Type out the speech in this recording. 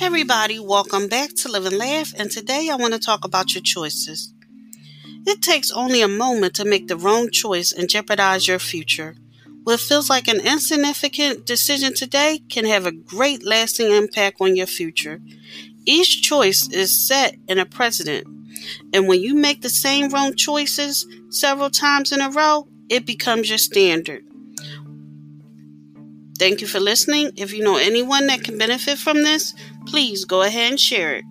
Everybody, welcome back to Live and Laugh, and today I want to talk about your choices. It takes only a moment to make the wrong choice and jeopardize your future. What feels like an insignificant decision today can have a great lasting impact on your future. Each choice is set in a precedent, and when you make the same wrong choices several times in a row, it becomes your standard. Thank you for listening. If you know anyone that can benefit from this, please go ahead and share it.